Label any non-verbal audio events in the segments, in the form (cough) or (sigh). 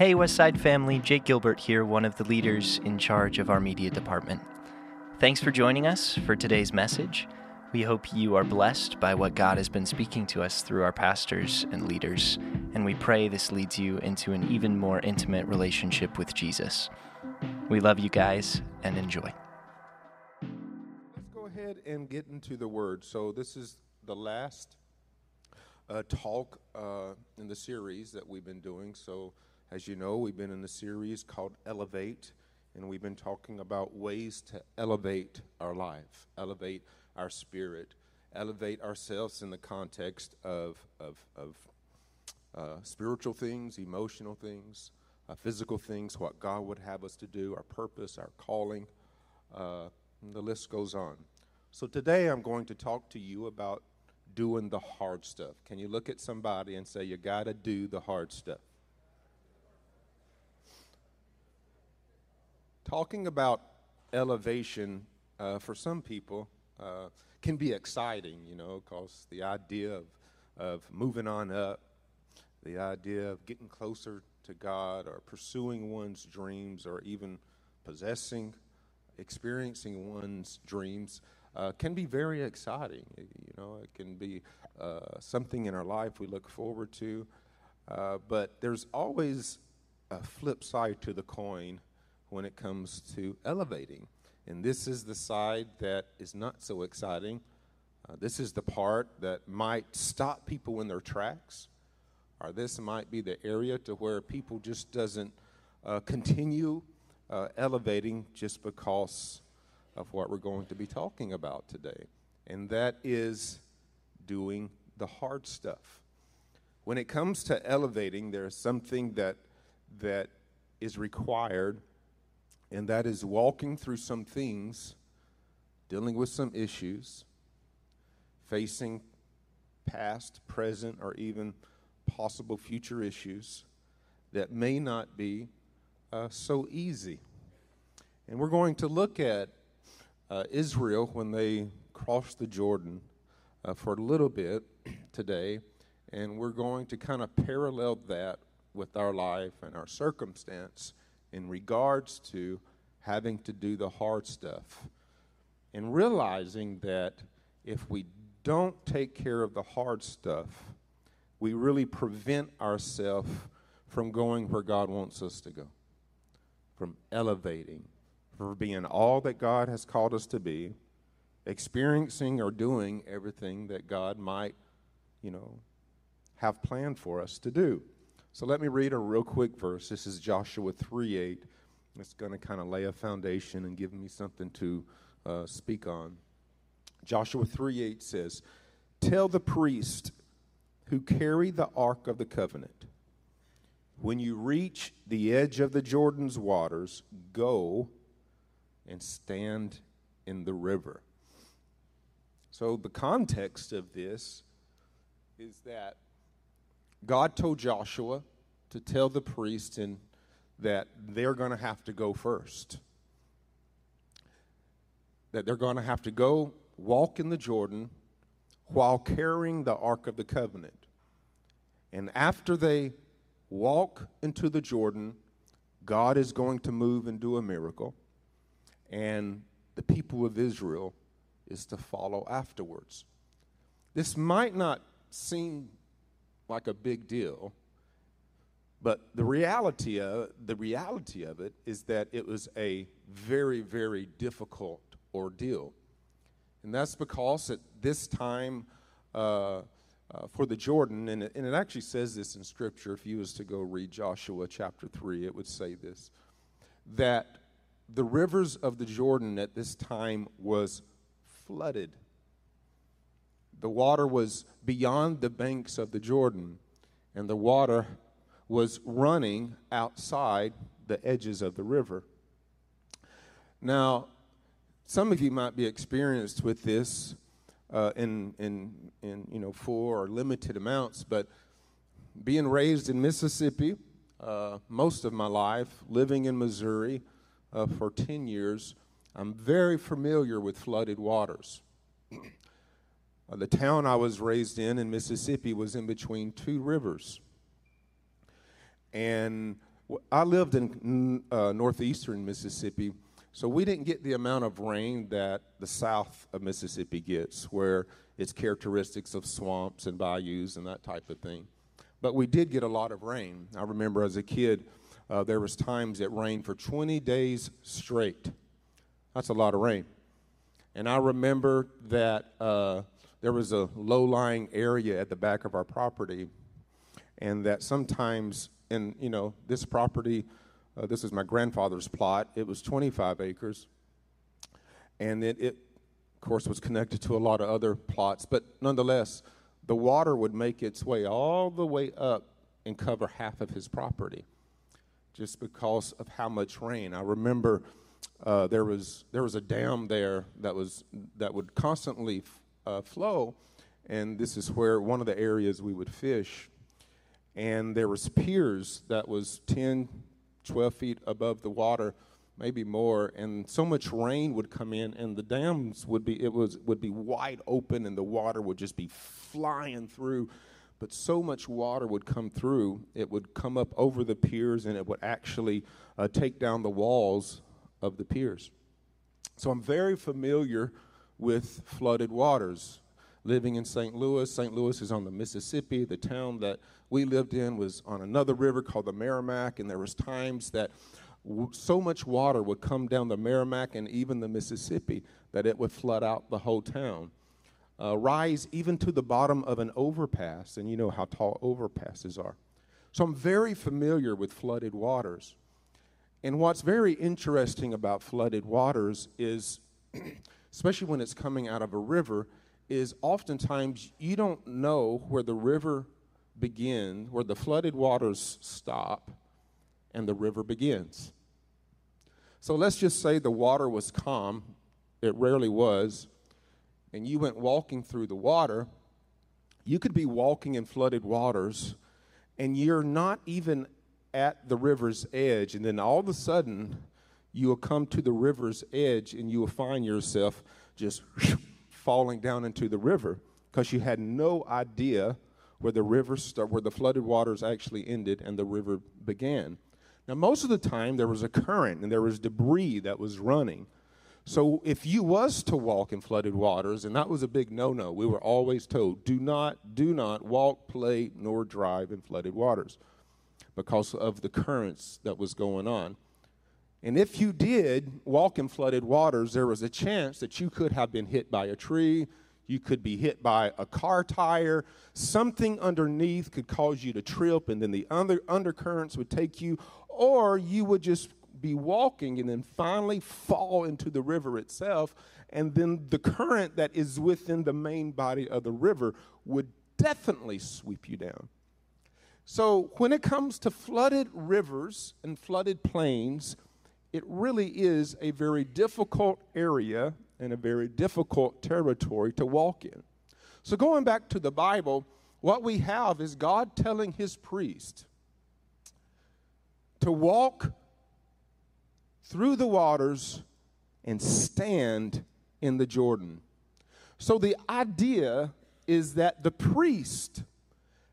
Hey, Westside family, Jake Gilbert here, one of the leaders in charge of our media department. Thanks for joining us for today's message. We hope you are blessed by what God has been speaking to us through our pastors and leaders, and we pray this leads you into an even more intimate relationship with Jesus. We love you guys and enjoy. Let's go ahead and get into the word. So, this is the last uh, talk uh, in the series that we've been doing. So, as you know, we've been in a series called Elevate, and we've been talking about ways to elevate our life, elevate our spirit, elevate ourselves in the context of, of, of uh, spiritual things, emotional things, uh, physical things, what God would have us to do, our purpose, our calling. Uh, the list goes on. So today I'm going to talk to you about doing the hard stuff. Can you look at somebody and say, You got to do the hard stuff? Talking about elevation uh, for some people uh, can be exciting, you know, because the idea of, of moving on up, the idea of getting closer to God or pursuing one's dreams or even possessing, experiencing one's dreams uh, can be very exciting. You know, it can be uh, something in our life we look forward to, uh, but there's always a flip side to the coin when it comes to elevating. And this is the side that is not so exciting. Uh, this is the part that might stop people in their tracks, or this might be the area to where people just doesn't uh, continue uh, elevating just because of what we're going to be talking about today. And that is doing the hard stuff. When it comes to elevating, there's something that that is required and that is walking through some things, dealing with some issues, facing past, present, or even possible future issues that may not be uh, so easy. And we're going to look at uh, Israel when they crossed the Jordan uh, for a little bit today, and we're going to kind of parallel that with our life and our circumstance in regards to having to do the hard stuff and realizing that if we don't take care of the hard stuff, we really prevent ourselves from going where God wants us to go, from elevating, from being all that God has called us to be, experiencing or doing everything that God might, you know, have planned for us to do. So let me read a real quick verse. This is Joshua 3 8. It's going to kind of lay a foundation and give me something to uh, speak on. Joshua 3 8 says, Tell the priest who carry the ark of the covenant, when you reach the edge of the Jordan's waters, go and stand in the river. So, the context of this is that God told Joshua to tell the priest and that they're going to have to go first. That they're going to have to go walk in the Jordan while carrying the Ark of the Covenant. And after they walk into the Jordan, God is going to move and do a miracle. And the people of Israel is to follow afterwards. This might not seem like a big deal, but the reality of the reality of it is that it was a very very difficult ordeal, and that's because at this time uh, uh, for the Jordan, and it, and it actually says this in Scripture. If you was to go read Joshua chapter three, it would say this that the rivers of the Jordan at this time was flooded. The water was beyond the banks of the Jordan, and the water was running outside the edges of the river. Now, some of you might be experienced with this uh, in, in, in you know, full or limited amounts, but being raised in Mississippi uh, most of my life, living in Missouri uh, for 10 years, I'm very familiar with flooded waters. Uh, the town I was raised in in Mississippi was in between two rivers. And I lived in uh, northeastern Mississippi, so we didn't get the amount of rain that the south of Mississippi gets, where it's characteristics of swamps and bayous and that type of thing. But we did get a lot of rain. I remember as a kid, uh, there was times it rained for 20 days straight. That's a lot of rain. And I remember that uh, there was a low-lying area at the back of our property, and that sometimes in you know this property, uh, this is my grandfather's plot. It was 25 acres, and it, it of course was connected to a lot of other plots, but nonetheless, the water would make its way all the way up and cover half of his property, just because of how much rain. I remember. Uh, there was there was a dam there that was that would constantly uh, flow, and this is where one of the areas we would fish. And there was piers that was 10 12 feet above the water maybe more and so much rain would come in and the dams would be it was would be wide open and the water would just be flying through. But so much water would come through it would come up over the piers and it would actually uh, take down the walls of the piers. So i'm very familiar with flooded waters living in st louis st louis is on the mississippi the town that we lived in was on another river called the Meramec, and there was times that w- so much water would come down the Meramec and even the Mississippi that it would flood out the whole town. Uh, rise even to the bottom of an overpass, and you know how tall overpasses are. So I'm very familiar with flooded waters. And what's very interesting about flooded waters is, (clears throat) especially when it's coming out of a river, is oftentimes you don't know where the river begins, where the flooded waters stop and the river begins. So let's just say the water was calm, it rarely was, and you went walking through the water. You could be walking in flooded waters, and you're not even at the river's edge, and then all of a sudden, you will come to the river's edge and you will find yourself just (sniffs) falling down into the river because you had no idea where the river where the flooded waters actually ended and the river began. Now, most of the time there was a current and there was debris that was running. So if you was to walk in flooded waters, and that was a big no-no, we were always told, do not, do not walk, play, nor drive in flooded waters because of the currents that was going on. And if you did walk in flooded waters, there was a chance that you could have been hit by a tree, you could be hit by a car tire. Something underneath could cause you to trip, and then the under, undercurrents would take you, or you would just be walking and then finally fall into the river itself. And then the current that is within the main body of the river would definitely sweep you down. So, when it comes to flooded rivers and flooded plains, it really is a very difficult area and a very difficult territory to walk in. So, going back to the Bible, what we have is God telling his priest to walk through the waters and stand in the Jordan. So, the idea is that the priest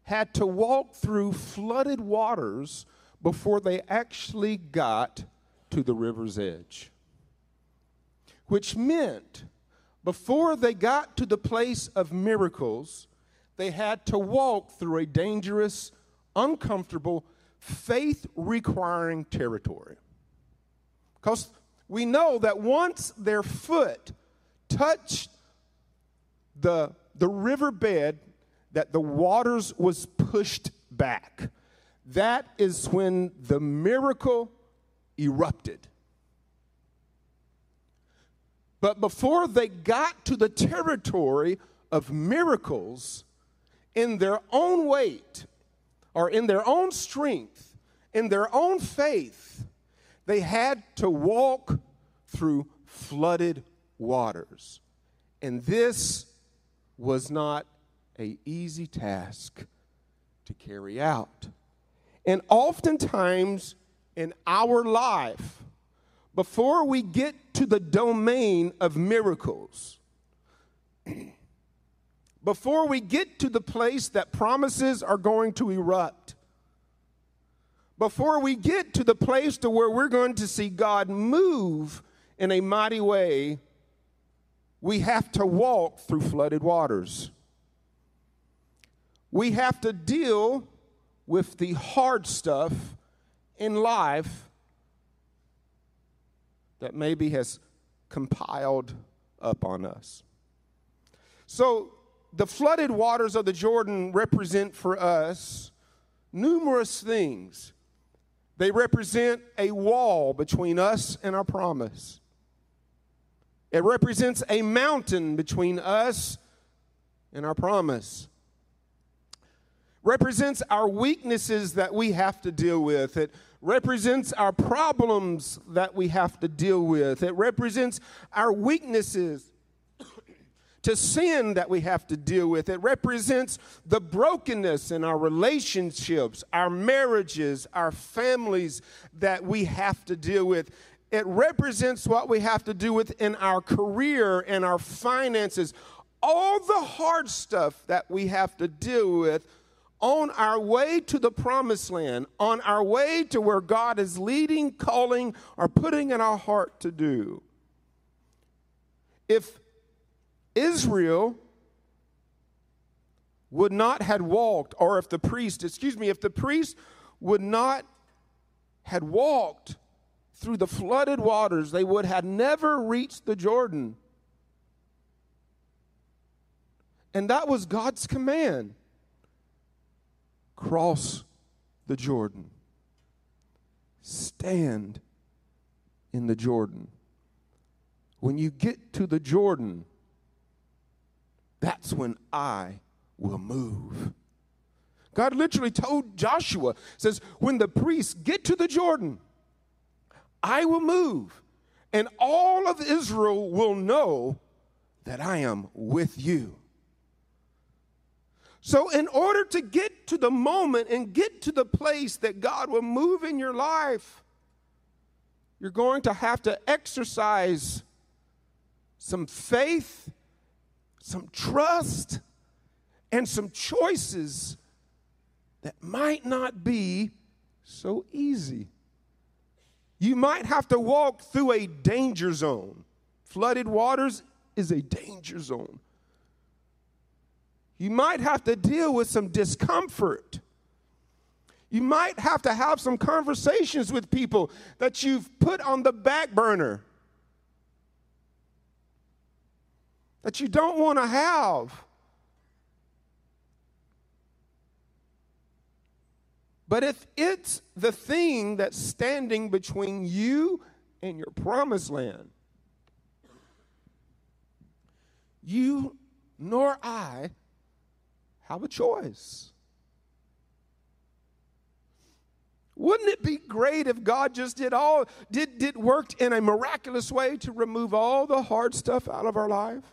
had to walk through flooded waters before they actually got to the river's edge which meant before they got to the place of miracles, they had to walk through a dangerous, uncomfortable, faith requiring territory. Because we know that once their foot touched the, the riverbed, that the waters was pushed back. That is when the miracle erupted. But before they got to the territory of miracles, in their own weight or in their own strength, in their own faith, they had to walk through flooded waters. And this was not a easy task to carry out. And oftentimes in our life, before we get to the domain of miracles, (clears throat) before we get to the place that promises are going to erupt, before we get to the place to where we're going to see God move in a mighty way, we have to walk through flooded waters. We have to deal with the hard stuff in life that maybe has compiled up on us. So, the flooded waters of the Jordan represent for us numerous things. They represent a wall between us and our promise. It represents a mountain between us and our promise. Represents our weaknesses that we have to deal with. It represents our problems that we have to deal with. It represents our weaknesses (coughs) to sin that we have to deal with. It represents the brokenness in our relationships, our marriages, our families that we have to deal with. It represents what we have to do with in our career and our finances. All the hard stuff that we have to deal with on our way to the promised land, on our way to where God is leading, calling, or putting in our heart to do. If Israel would not had walked, or if the priest, excuse me, if the priest would not had walked through the flooded waters, they would have never reached the Jordan. And that was God's command cross the Jordan, stand in the Jordan. When you get to the Jordan, that's when I will move. God literally told Joshua, says, when the priests get to the Jordan, I will move, and all of Israel will know that I am with you. So, in order to get to the moment and get to the place that God will move in your life, you're going to have to exercise some faith some trust, and some choices that might not be so easy. You might have to walk through a danger zone. Flooded waters is a danger zone. You might have to deal with some discomfort. You might have to have some conversations with people that you've put on the back burner that you don't want to have. But if it's the thing that's standing between you and your promised land, you nor I have a choice. Wouldn't it be great if God just did all did did worked in a miraculous way to remove all the hard stuff out of our life?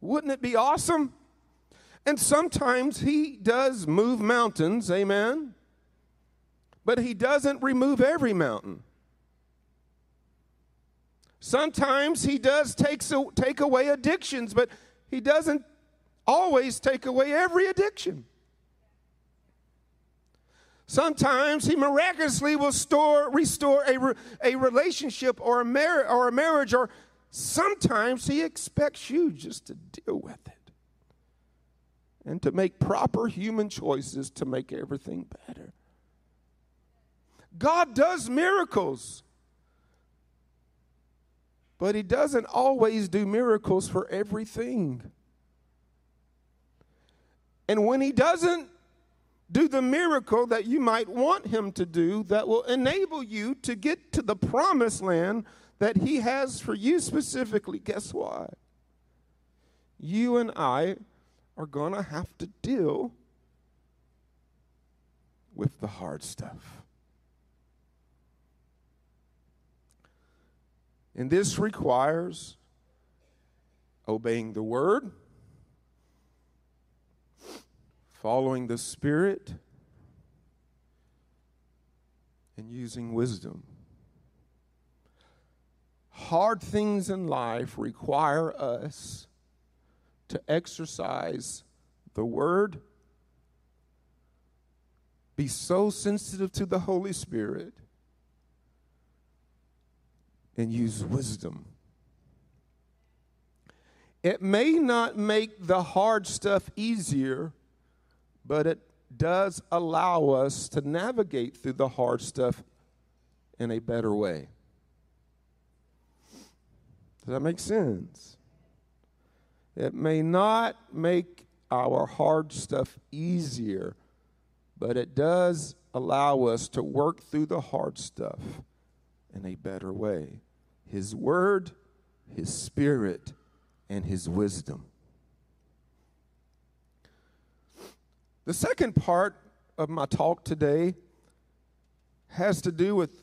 Wouldn't it be awesome? And sometimes he does move mountains, amen? But he doesn't remove every mountain. Sometimes he does take, take away addictions, but he doesn't always take away every addiction. Sometimes he miraculously will store, restore a, a relationship or a, mar- or a marriage or Sometimes He expects you just to deal with it and to make proper human choices to make everything better. God does miracles, but He doesn't always do miracles for everything. And when He doesn't do the miracle that you might want Him to do that will enable you to get to the promised land that He has for you specifically, guess what? You and I are going to have to deal with the hard stuff. And this requires obeying the word, following the Spirit, and using wisdom. Hard things in life require us to exercise the word be so sensitive to the Holy Spirit and use wisdom. It may not make the hard stuff easier, but it does allow us to navigate through the hard stuff in a better way. Does that make sense? It may not make our hard stuff easier, but it does allow us to work through the hard stuff in a better way. His Word, His Spirit, and His wisdom. The second part of my talk today has to do with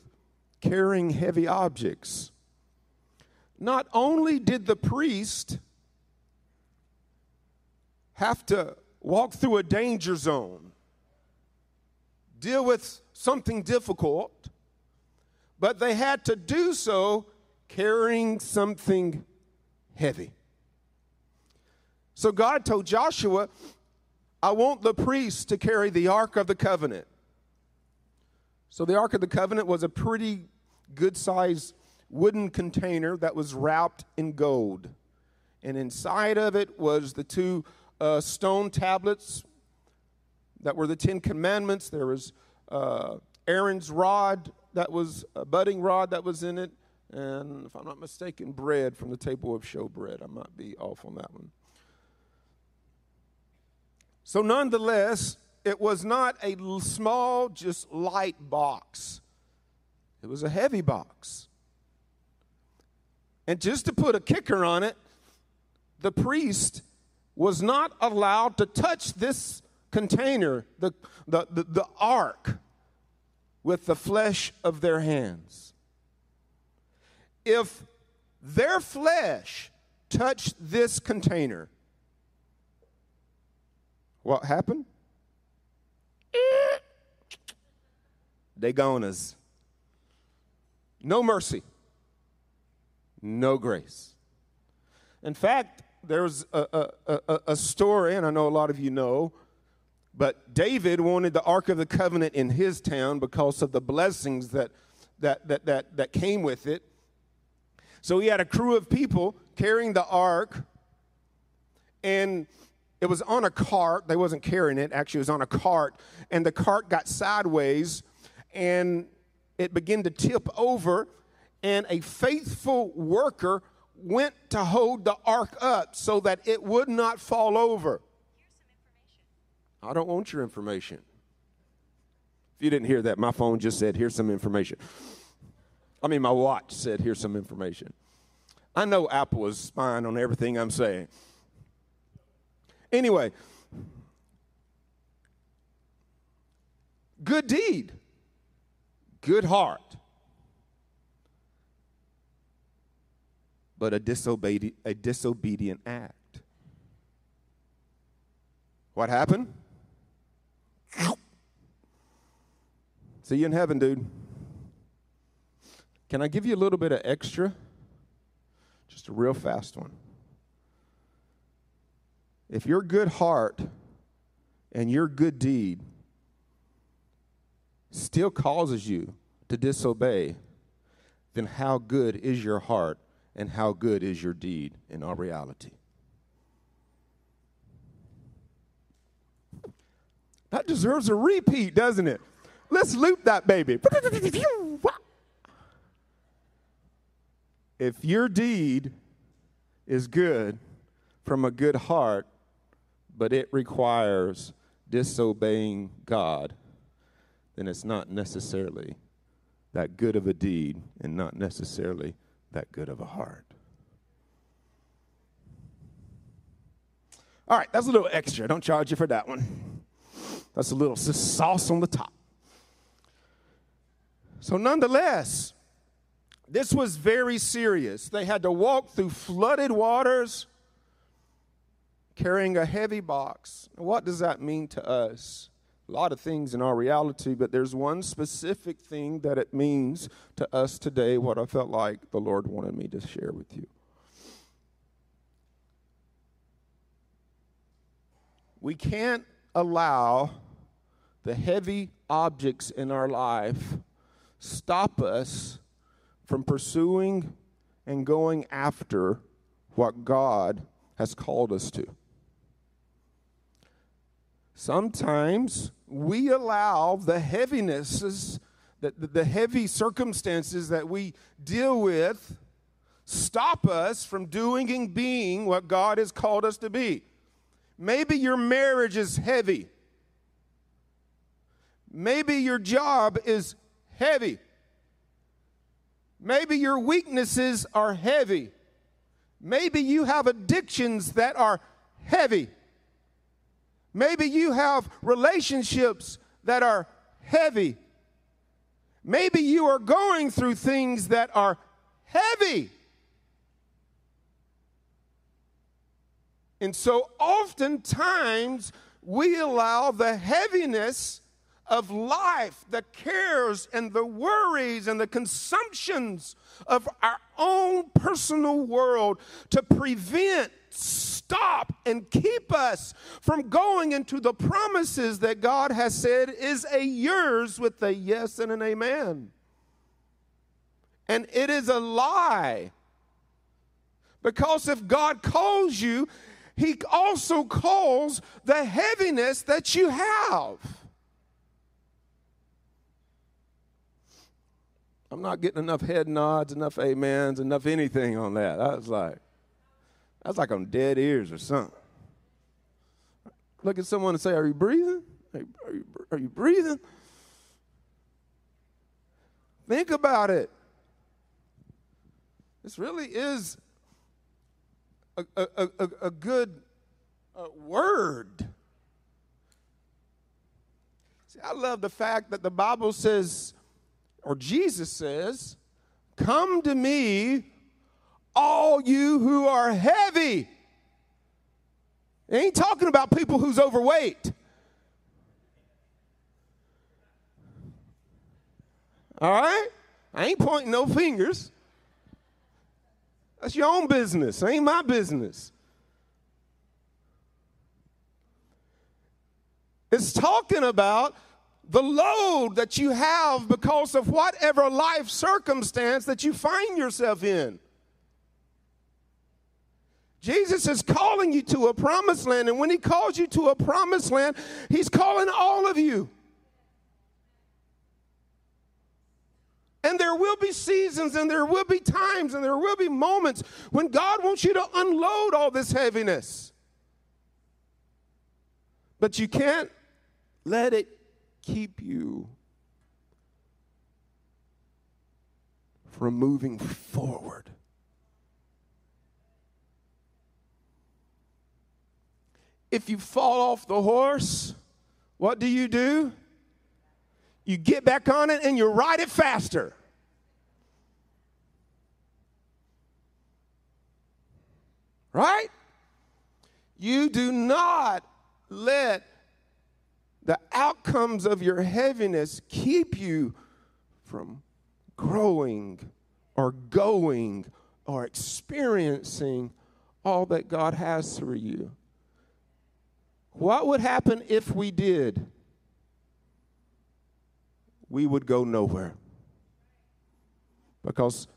carrying heavy objects. Not only did the priest have to walk through a danger zone, deal with something difficult, but they had to do so carrying something heavy. So God told Joshua, I want the priests to carry the Ark of the Covenant. So the Ark of the Covenant was a pretty good sized wooden container that was wrapped in gold. And inside of it was the two uh, stone tablets that were the Ten Commandments. There was uh, Aaron's rod that was a budding rod that was in it. And if I'm not mistaken, bread from the table of showbread. I might be off on that one. So, nonetheless, it was not a small, just light box, it was a heavy box. And just to put a kicker on it, the priest was not allowed to touch this container, the, the, the, the ark, with the flesh of their hands. If their flesh touched this container, what happened? They. No mercy. No grace. In fact, there's a, a, a, a, story, and I know a lot of you know, but David wanted the Ark of the Covenant in his town because of the blessings that, that, that, that, that came with it. So he had a crew of people carrying the Ark, and it was on a cart. They wasn't carrying it. Actually, it was on a cart. And the cart got sideways and it began to tip over. And a faithful worker went to hold the ark up so that it would not fall over. I don't want your information. If you didn't hear that, my phone just said, Here's some information. I mean, my watch said, Here's some information. I know Apple is spying on everything I'm saying. Anyway, good deed, good heart, but a, disobedient, a disobedient act. What happened? See you in heaven, dude. Can I give you a little bit of extra? Just a real fast one if your good heart and your good deed still causes you to disobey, then how good is your heart and how good is your deed in our reality? That deserves a repeat, doesn't it? Let's loop that baby. If your deed is good from a good heart, but it requires disobeying God, then it's not necessarily that good of a deed and not necessarily that good of a heart. All right, that's a little extra. Don't charge you for that one. That's a little sauce on the top. So, nonetheless, this was very serious. They had to walk through flooded waters carrying a heavy box. What does that mean to us? A lot of things in our reality, but there's one specific thing that it means to us today, what I felt like the Lord wanted me to share with you. We can't allow the heavy objects in our life stop us from pursuing and going after what God has called us to. Sometimes we allow the heavinesses, the, the heavy circumstances that we deal with, stop us from doing and being what God has called us to be. Maybe your marriage is heavy. Maybe your job is heavy. Maybe your weaknesses are heavy. Maybe you have addictions that are heavy. Maybe you have relationships that are heavy. Maybe you are going through things that are heavy. And so oftentimes we allow the heaviness of life, the cares and the worries and the consumptions of our own personal world to prevent, stop, and keep us from going into the promises that God has said is a yours with a yes and an amen. And it is a lie. Because if God calls you, He also calls the heaviness that you have. I'm not getting enough head nods, enough amens, enough anything on that. I was like, that's like on dead ears or something. Look at someone and say, Are you breathing? Are you, are you, are you breathing? Think about it. This really is a, a, a, a good uh, word. See, I love the fact that the Bible says or Jesus says, Come to me, all you who are heavy. He ain't talking about people who's overweight. All right? I ain't pointing no fingers. That's your own business. ain't my business. It's talking about the load that you have because of whatever life circumstance that you find yourself in. Jesus is calling you to a promised land, and when He calls you to a promised land, He's calling all of you. And there will be seasons, and there will be times, and there will be moments when God wants you to unload all this heaviness. But you can't let it keep you from moving forward. If you fall off the horse, what do you do? You get back on it and you ride it faster. Right? You do not let the outcomes of your heaviness keep you from growing or going or experiencing all that God has for you. What would happen if we did? We would go nowhere. Because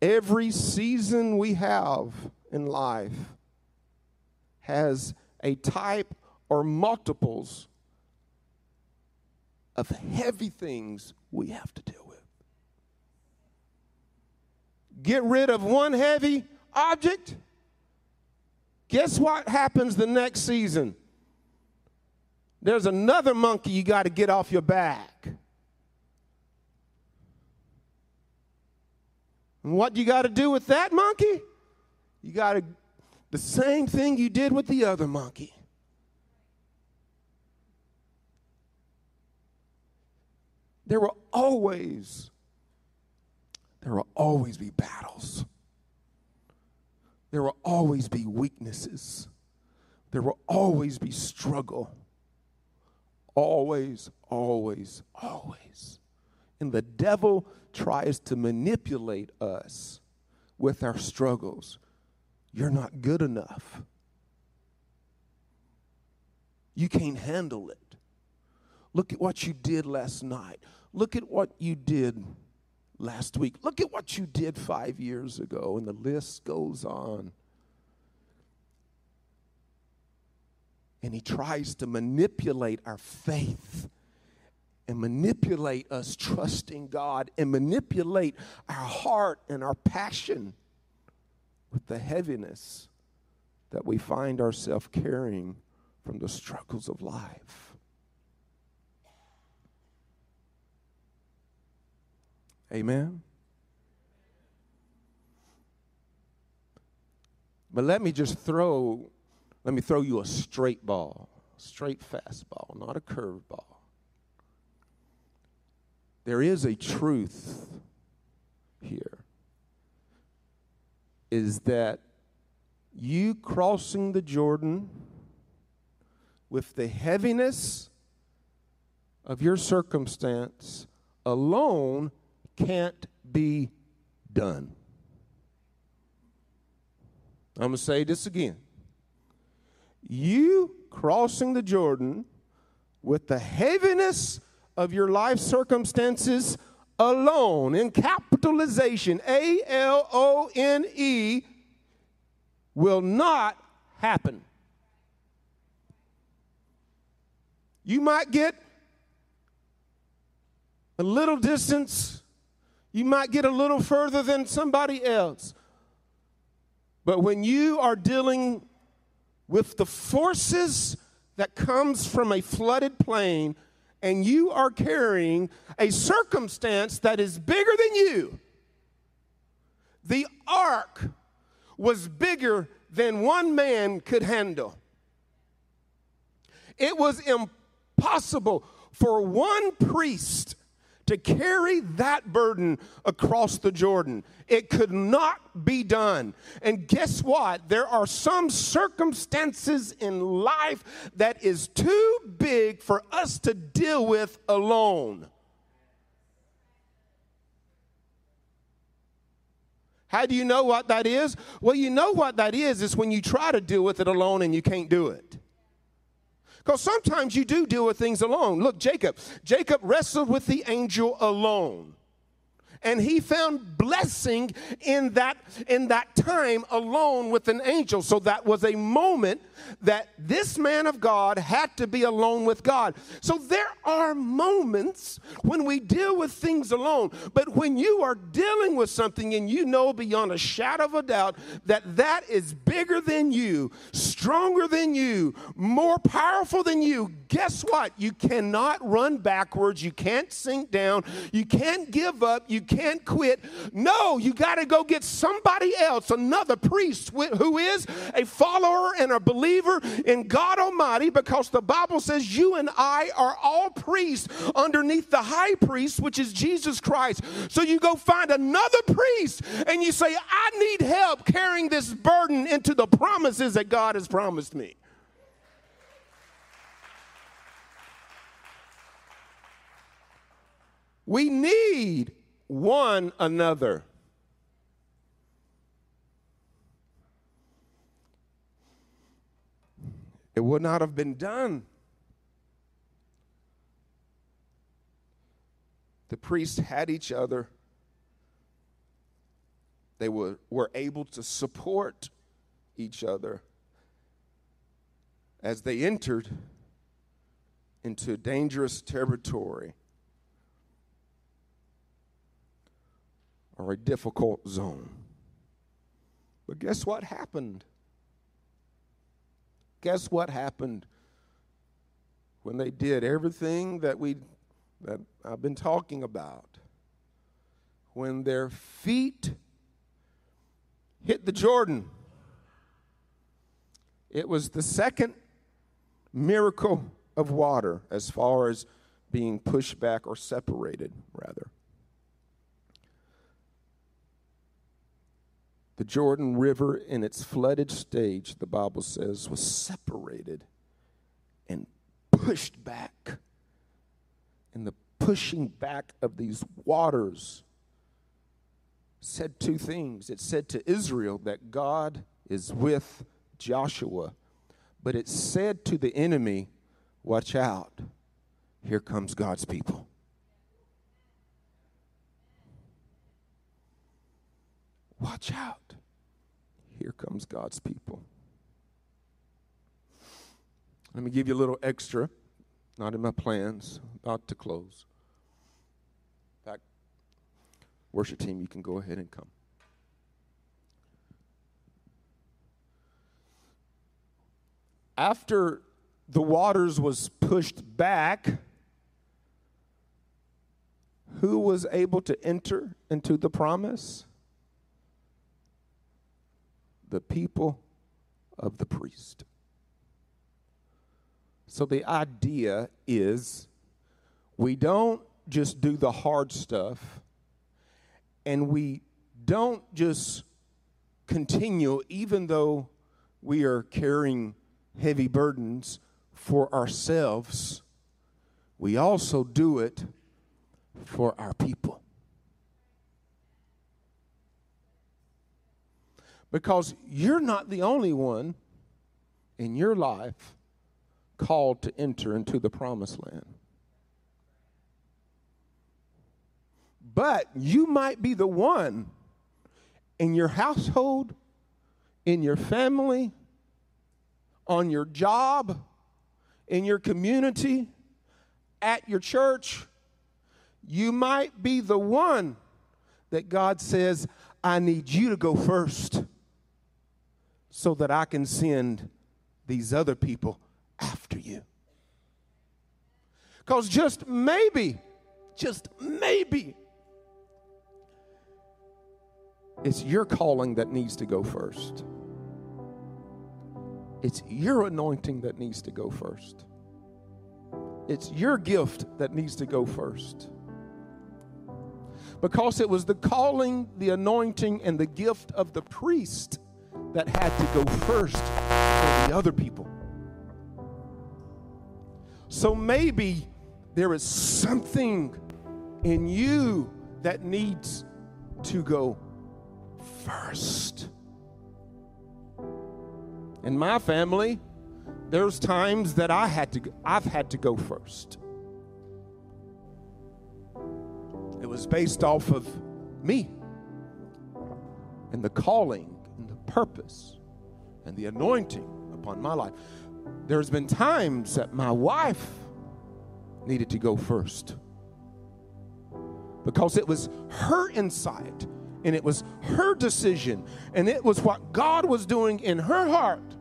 every season we have in life has a type or multiples of heavy things we have to deal with. Get rid of one heavy object. Guess what happens the next season? There's another monkey you got to get off your back. And what you got to do with that monkey? You got to, the same thing you did with the other monkey. there will always there will always be battles. There will always be weaknesses. There will always be struggle. Always, always, always. And the devil tries to manipulate us with our struggles. You're not good enough. You can't handle it. Look at what you did last night. Look at what you did last week. Look at what you did five years ago. And the list goes on. And he tries to manipulate our faith and manipulate us trusting God and manipulate our heart and our passion with the heaviness that we find ourselves carrying from the struggles of life. Amen. But let me just throw let me throw you a straight ball, straight fastball, not a curveball. There is a truth here is that you crossing the Jordan with the heaviness of your circumstance alone can't be done. I'm going to say this again. You crossing the Jordan with the heaviness of your life circumstances alone, in capitalization, A L O N E, will not happen. You might get a little distance, you might get a little further than somebody else. But when you are dealing with the forces that comes from a flooded plain and you are carrying a circumstance that is bigger than you. The ark was bigger than one man could handle. It was impossible for one priest to carry that burden across the Jordan. It could not be done. And guess what? There are some circumstances in life that is too big for us to deal with alone. How do you know what that is? Well, you know what that is is when you try to deal with it alone and you can't do it. Because sometimes you do deal with things alone. Look, Jacob. Jacob wrestled with the angel alone and he found blessing in that in that time alone with an angel. So that was a moment that this man of god had to be alone with god. So there are moments when we deal with things alone but when you are dealing with something and you know beyond a shadow of a doubt that that is bigger than you stronger than you more powerful than you guess what? You cannot run backwards. You can't sink down. You can't give up. You can't quit. No, you got to go get somebody else, another priest who is a follower and a believer in God Almighty, because the Bible says you and I are all priests underneath the high priest, which is Jesus Christ. So you go find another priest and you say, I need help carrying this burden into the promises that God has promised me. We need one another. It would not have been done. The priests had each other. They were, were able to support each other as they entered into dangerous territory. Or a difficult zone. But guess what happened? Guess what happened when they did everything that we that I've been talking about? When their feet hit the Jordan. It was the second miracle of water as far as being pushed back or separated, rather. The Jordan River, in its flooded stage, the Bible says, was separated and pushed back. And the pushing back of these waters said two things. It said to Israel that God is with Joshua, but it said to the enemy, Watch out. here comes God's people. Watch out. Here comes God's people. Let me give you a little extra, not in my plans, about to close. In fact, worship team, you can go ahead and come. After the waters was pushed back, who was able to enter into the promise? The people of the priest. So the idea is we don't just do the hard stuff and we don't just continue, even though we are carrying heavy burdens for ourselves, we also do it for our people. Because you're not the only one in your life called to enter into the promised land. But you might be the one in your household, in your family, on your job, in your community, at your church. You might be the one that God says, I need you to go first so that I can send these other people after you. Because just maybe, just maybe, it's your calling that needs to go first. It's your anointing that needs to go first. It's your gift that needs to go first. Because it was the calling, the anointing, and the gift of the priest that had to go first for the other people. So maybe there is something in you that needs to go first. In my family, there's times that I had to I've had to go first. It was based off of me and the calling purpose and the anointing upon my life. There's been times that my wife needed to go first because it was her insight and it was her decision and it was what God was doing in her heart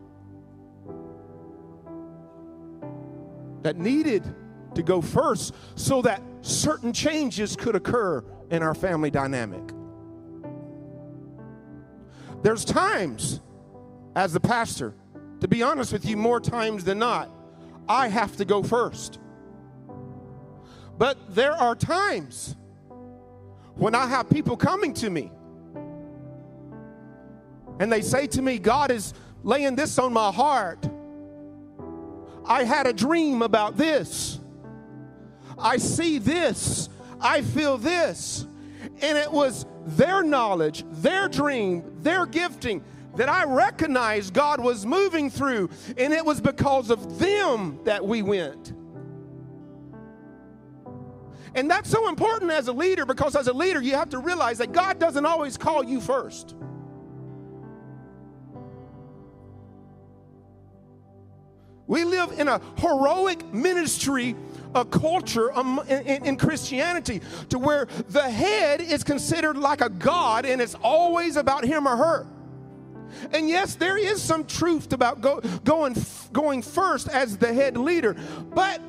that needed to go first so that certain changes could occur in our family dynamic. There's times as the pastor to be honest with you, more times than not, I have to go first. But there are times when I have people coming to me and they say to me, God is laying this on my heart. I had a dream about this. I see this. I feel this. And it was their knowledge, their dream, their gifting that I recognized God was moving through, and it was because of them that we went. And that's so important as a leader because as a leader, you have to realize that God doesn't always call you first. We live in a heroic ministry, a culture um, in, in, Christianity to where the head is considered like a God and it's always about him or her. And yes, there is some truth about go, going, going first as the head leader, but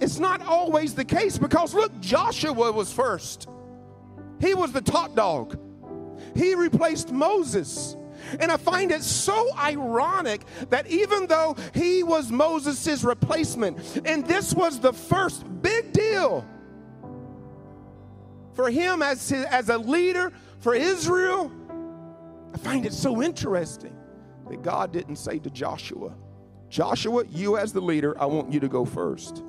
it's not always the case because look, Joshua was first. He was the top dog. He replaced Moses. And I find it so ironic that even though he was Moses' replacement, and this was the first big deal for him as, as a leader for Israel, I find it so interesting that God didn't say to Joshua, Joshua, you as the leader, I want you to go first.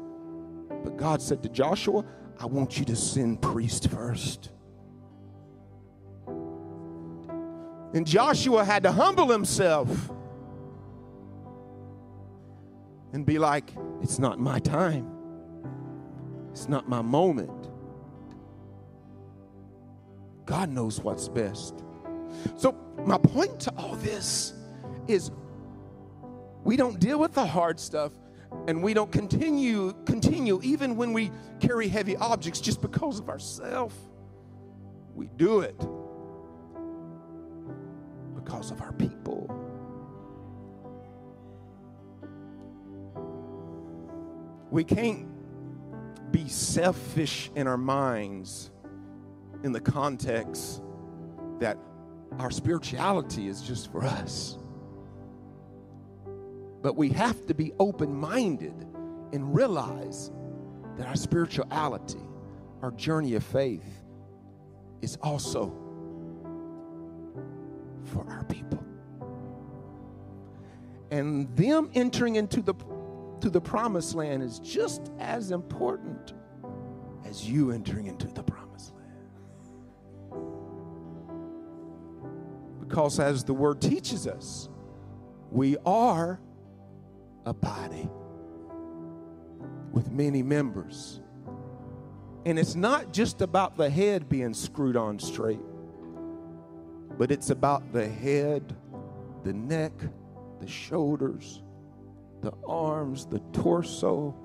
But God said to Joshua, I want you to send priest first. And Joshua had to humble himself and be like, It's not my time. It's not my moment. God knows what's best. So, my point to all this is we don't deal with the hard stuff and we don't continue continue even when we carry heavy objects just because of ourselves. We do it of our people. We can't be selfish in our minds in the context that our spirituality is just for us. But we have to be open minded and realize that our spirituality, our journey of faith, is also people. And them entering into the to the promised land is just as important as you entering into the promised land. Because as the word teaches us, we are a body with many members. And it's not just about the head being screwed on straight, but it's about the head, the neck, the shoulders, the arms, the torso,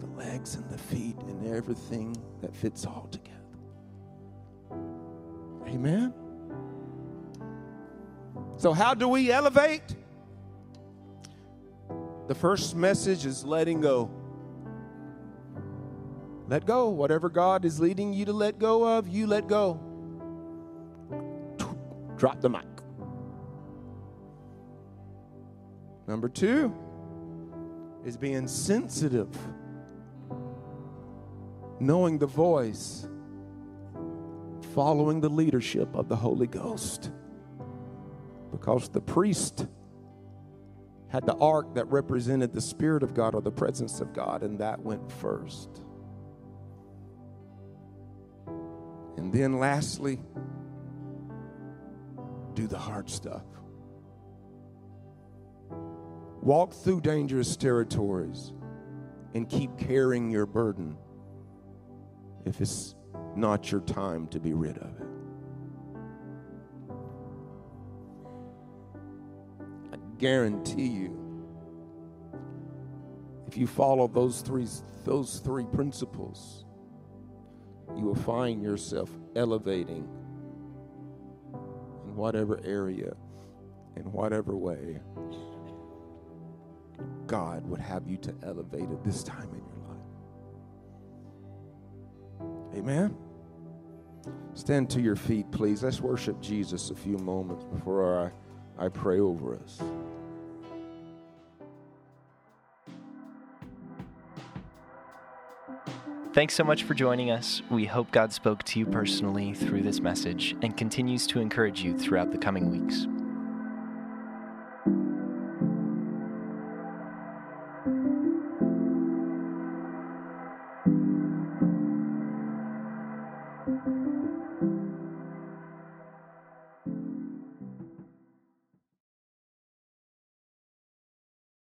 the legs, and the feet, and everything that fits all together. Amen? So, how do we elevate? The first message is letting go. Let go. Whatever God is leading you to let go of, you let go. Drop the mic. Number two is being sensitive, knowing the voice, following the leadership of the Holy Ghost. Because the priest had the ark that represented the Spirit of God or the presence of God, and that went first. And then, lastly, do the hard stuff. Walk through dangerous territories and keep carrying your burden if it's not your time to be rid of it. I guarantee you, if you follow those three, those three principles, you will find yourself elevating whatever area, in whatever way. God would have you to elevate at this time in your life. Amen. Stand to your feet, please. Let's worship Jesus a few moments before I, I pray over us. Thanks so much for joining us. We hope God spoke to you personally through this message and continues to encourage you throughout the coming weeks.